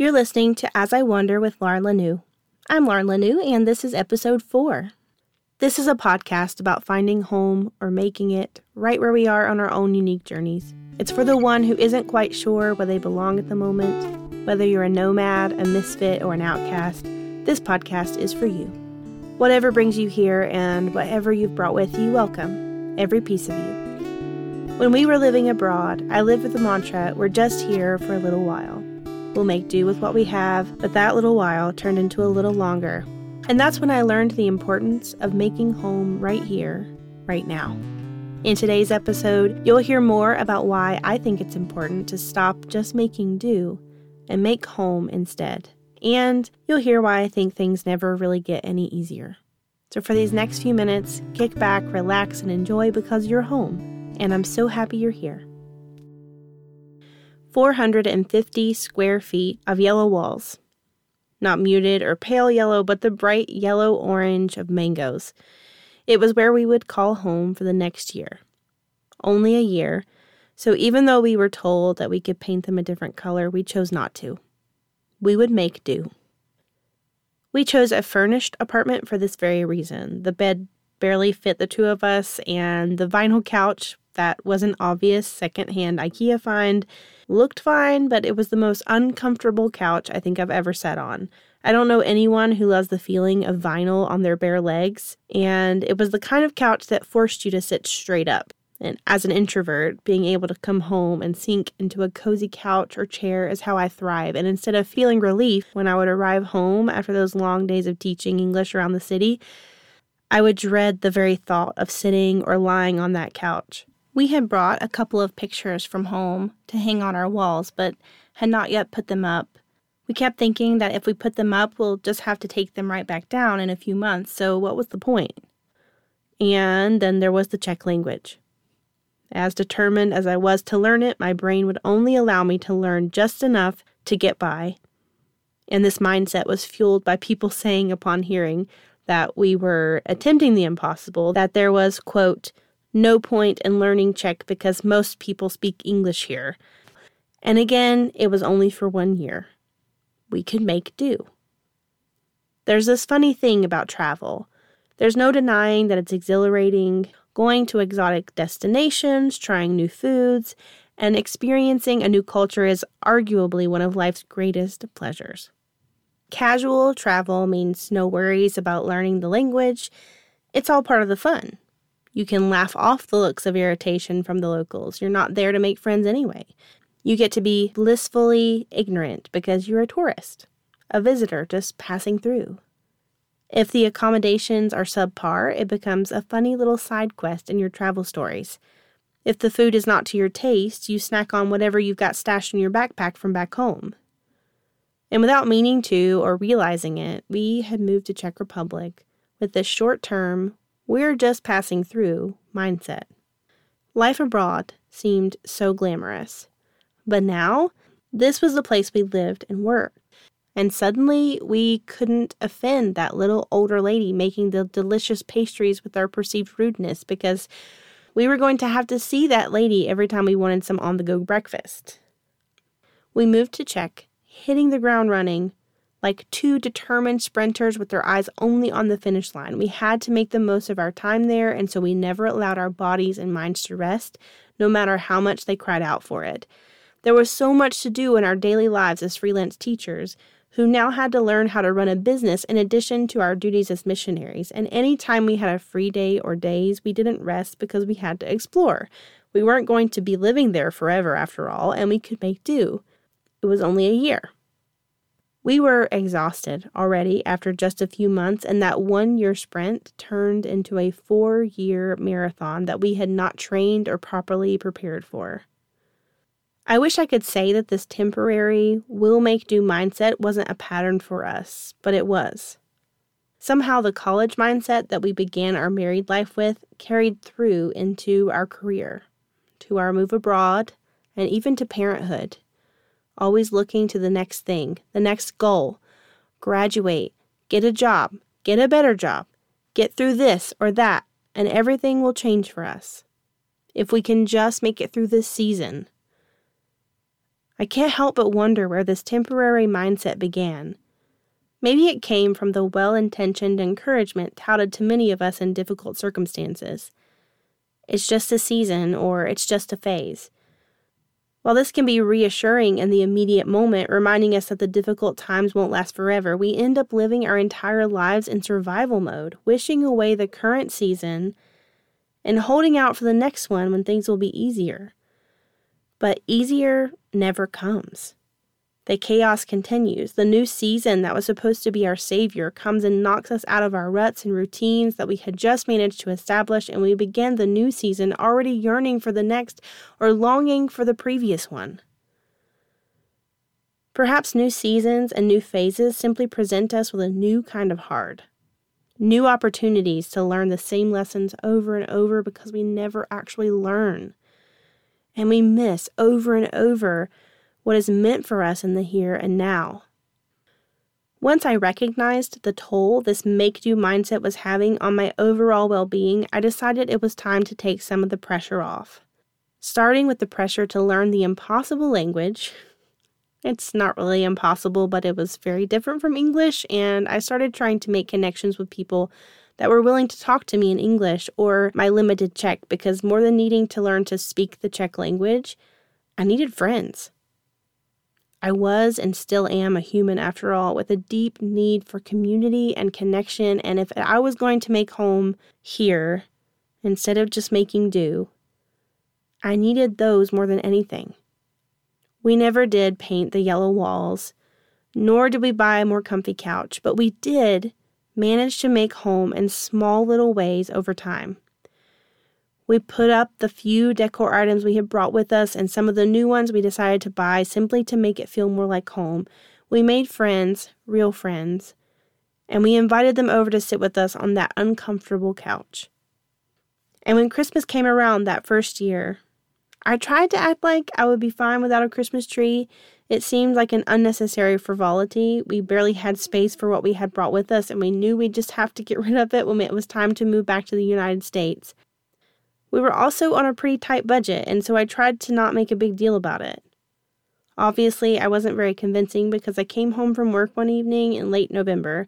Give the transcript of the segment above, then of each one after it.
You're listening to As I Wonder with Lauren Lanoue. I'm Lauren Lanoue, and this is episode four. This is a podcast about finding home or making it right where we are on our own unique journeys. It's for the one who isn't quite sure where they belong at the moment. Whether you're a nomad, a misfit, or an outcast, this podcast is for you. Whatever brings you here and whatever you've brought with you, welcome, every piece of you. When we were living abroad, I lived with the mantra, we're just here for a little while. We'll make do with what we have, but that little while turned into a little longer. And that's when I learned the importance of making home right here, right now. In today's episode, you'll hear more about why I think it's important to stop just making do and make home instead. And you'll hear why I think things never really get any easier. So, for these next few minutes, kick back, relax, and enjoy because you're home. And I'm so happy you're here. 450 square feet of yellow walls. Not muted or pale yellow, but the bright yellow orange of mangoes. It was where we would call home for the next year. Only a year, so even though we were told that we could paint them a different color, we chose not to. We would make do. We chose a furnished apartment for this very reason. The bed barely fit the two of us, and the vinyl couch that was an obvious secondhand IKEA find looked fine, but it was the most uncomfortable couch I think I've ever sat on. I don't know anyone who loves the feeling of vinyl on their bare legs, and it was the kind of couch that forced you to sit straight up. And as an introvert, being able to come home and sink into a cozy couch or chair is how I thrive. And instead of feeling relief when I would arrive home after those long days of teaching English around the city, I would dread the very thought of sitting or lying on that couch. We had brought a couple of pictures from home to hang on our walls, but had not yet put them up. We kept thinking that if we put them up, we'll just have to take them right back down in a few months, so what was the point? And then there was the Czech language. As determined as I was to learn it, my brain would only allow me to learn just enough to get by. And this mindset was fueled by people saying upon hearing that we were attempting the impossible, that there was, quote, no point in learning Czech because most people speak English here. And again, it was only for one year. We could make do. There's this funny thing about travel. There's no denying that it's exhilarating, going to exotic destinations, trying new foods, and experiencing a new culture is arguably one of life's greatest pleasures. Casual travel means no worries about learning the language. It's all part of the fun. You can laugh off the looks of irritation from the locals. You're not there to make friends anyway. You get to be blissfully ignorant because you're a tourist, a visitor just passing through. If the accommodations are subpar, it becomes a funny little side quest in your travel stories. If the food is not to your taste, you snack on whatever you've got stashed in your backpack from back home. And without meaning to or realizing it, we had moved to Czech Republic with this short term, we're just passing through mindset. Life abroad seemed so glamorous. But now, this was the place we lived and worked. And suddenly we couldn't offend that little older lady making the delicious pastries with our perceived rudeness because we were going to have to see that lady every time we wanted some on the go breakfast. We moved to Czech, hitting the ground running like two determined sprinters with their eyes only on the finish line. We had to make the most of our time there, and so we never allowed our bodies and minds to rest, no matter how much they cried out for it. There was so much to do in our daily lives as freelance teachers who now had to learn how to run a business in addition to our duties as missionaries. And any time we had a free day or days, we didn't rest because we had to explore. We weren't going to be living there forever after all, and we could make do. It was only a year. We were exhausted already after just a few months, and that one year sprint turned into a four year marathon that we had not trained or properly prepared for. I wish I could say that this temporary, will make do mindset wasn't a pattern for us, but it was. Somehow, the college mindset that we began our married life with carried through into our career, to our move abroad, and even to parenthood. Always looking to the next thing, the next goal graduate, get a job, get a better job, get through this or that, and everything will change for us. If we can just make it through this season, I can't help but wonder where this temporary mindset began. Maybe it came from the well intentioned encouragement touted to many of us in difficult circumstances. It's just a season, or it's just a phase. While this can be reassuring in the immediate moment, reminding us that the difficult times won't last forever, we end up living our entire lives in survival mode, wishing away the current season and holding out for the next one when things will be easier. But easier never comes. The chaos continues. The new season that was supposed to be our savior comes and knocks us out of our ruts and routines that we had just managed to establish, and we begin the new season already yearning for the next or longing for the previous one. Perhaps new seasons and new phases simply present us with a new kind of hard. New opportunities to learn the same lessons over and over because we never actually learn. And we miss over and over what is meant for us in the here and now. Once I recognized the toll this make do mindset was having on my overall well being, I decided it was time to take some of the pressure off. Starting with the pressure to learn the impossible language. It's not really impossible, but it was very different from English, and I started trying to make connections with people that were willing to talk to me in English or my limited Czech because more than needing to learn to speak the Czech language, I needed friends. I was and still am a human after all, with a deep need for community and connection. And if I was going to make home here instead of just making do, I needed those more than anything. We never did paint the yellow walls, nor did we buy a more comfy couch, but we did manage to make home in small little ways over time. We put up the few decor items we had brought with us and some of the new ones we decided to buy simply to make it feel more like home. We made friends, real friends, and we invited them over to sit with us on that uncomfortable couch. And when Christmas came around that first year, I tried to act like I would be fine without a Christmas tree. It seemed like an unnecessary frivolity. We barely had space for what we had brought with us, and we knew we'd just have to get rid of it when it was time to move back to the United States. We were also on a pretty tight budget, and so I tried to not make a big deal about it. Obviously, I wasn't very convincing because I came home from work one evening in late November.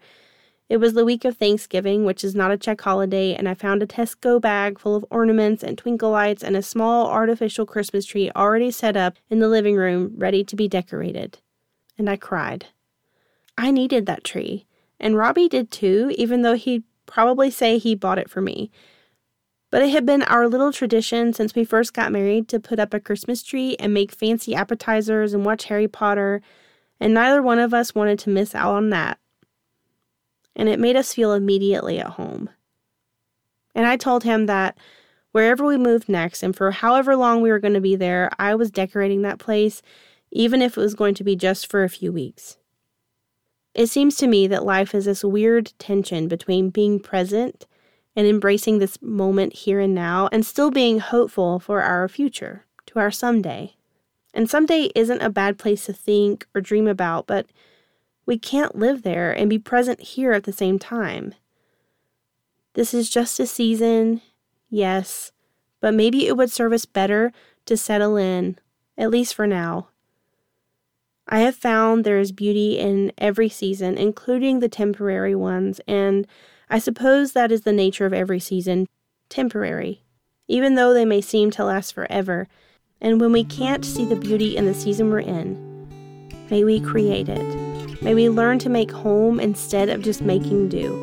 It was the week of Thanksgiving, which is not a Czech holiday, and I found a Tesco bag full of ornaments and twinkle lights and a small artificial Christmas tree already set up in the living room, ready to be decorated. And I cried. I needed that tree, and Robbie did too, even though he'd probably say he bought it for me. But it had been our little tradition since we first got married to put up a Christmas tree and make fancy appetizers and watch Harry Potter, and neither one of us wanted to miss out on that. And it made us feel immediately at home. And I told him that wherever we moved next and for however long we were going to be there, I was decorating that place, even if it was going to be just for a few weeks. It seems to me that life is this weird tension between being present and embracing this moment here and now and still being hopeful for our future, to our someday. And someday isn't a bad place to think or dream about, but we can't live there and be present here at the same time. This is just a season, yes, but maybe it would serve us better to settle in, at least for now. I have found there is beauty in every season, including the temporary ones, and I suppose that is the nature of every season temporary, even though they may seem to last forever. And when we can't see the beauty in the season we're in, may we create it. May we learn to make home instead of just making do.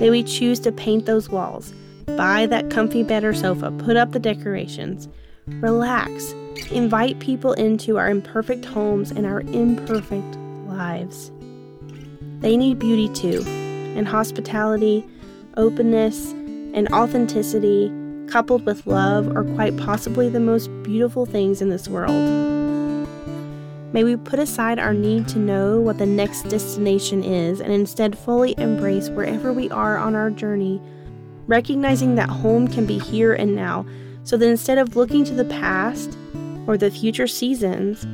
May we choose to paint those walls, buy that comfy bed or sofa, put up the decorations, relax, invite people into our imperfect homes and our imperfect lives. They need beauty too and hospitality, openness, and authenticity, coupled with love, are quite possibly the most beautiful things in this world. May we put aside our need to know what the next destination is and instead fully embrace wherever we are on our journey, recognizing that home can be here and now, so that instead of looking to the past or the future seasons,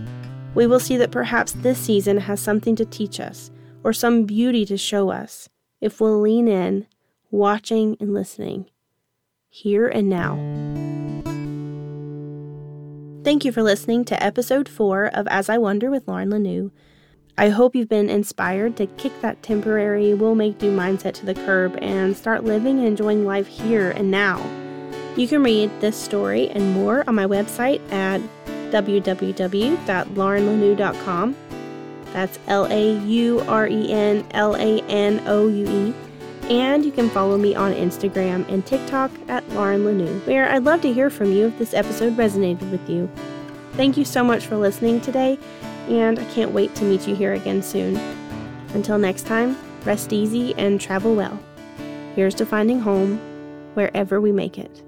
we will see that perhaps this season has something to teach us or some beauty to show us if we'll lean in, watching and listening, here and now. Thank you for listening to episode four of As I Wonder with Lauren Lanoue. I hope you've been inspired to kick that temporary will make do mindset to the curb and start living and enjoying life here and now. You can read this story and more on my website at www.laurenlanoue.com. That's L A U R E N L A N O U E. And you can follow me on Instagram and TikTok at Lauren Lanoue, where I'd love to hear from you if this episode resonated with you. Thank you so much for listening today, and I can't wait to meet you here again soon. Until next time, rest easy and travel well. Here's to finding home wherever we make it.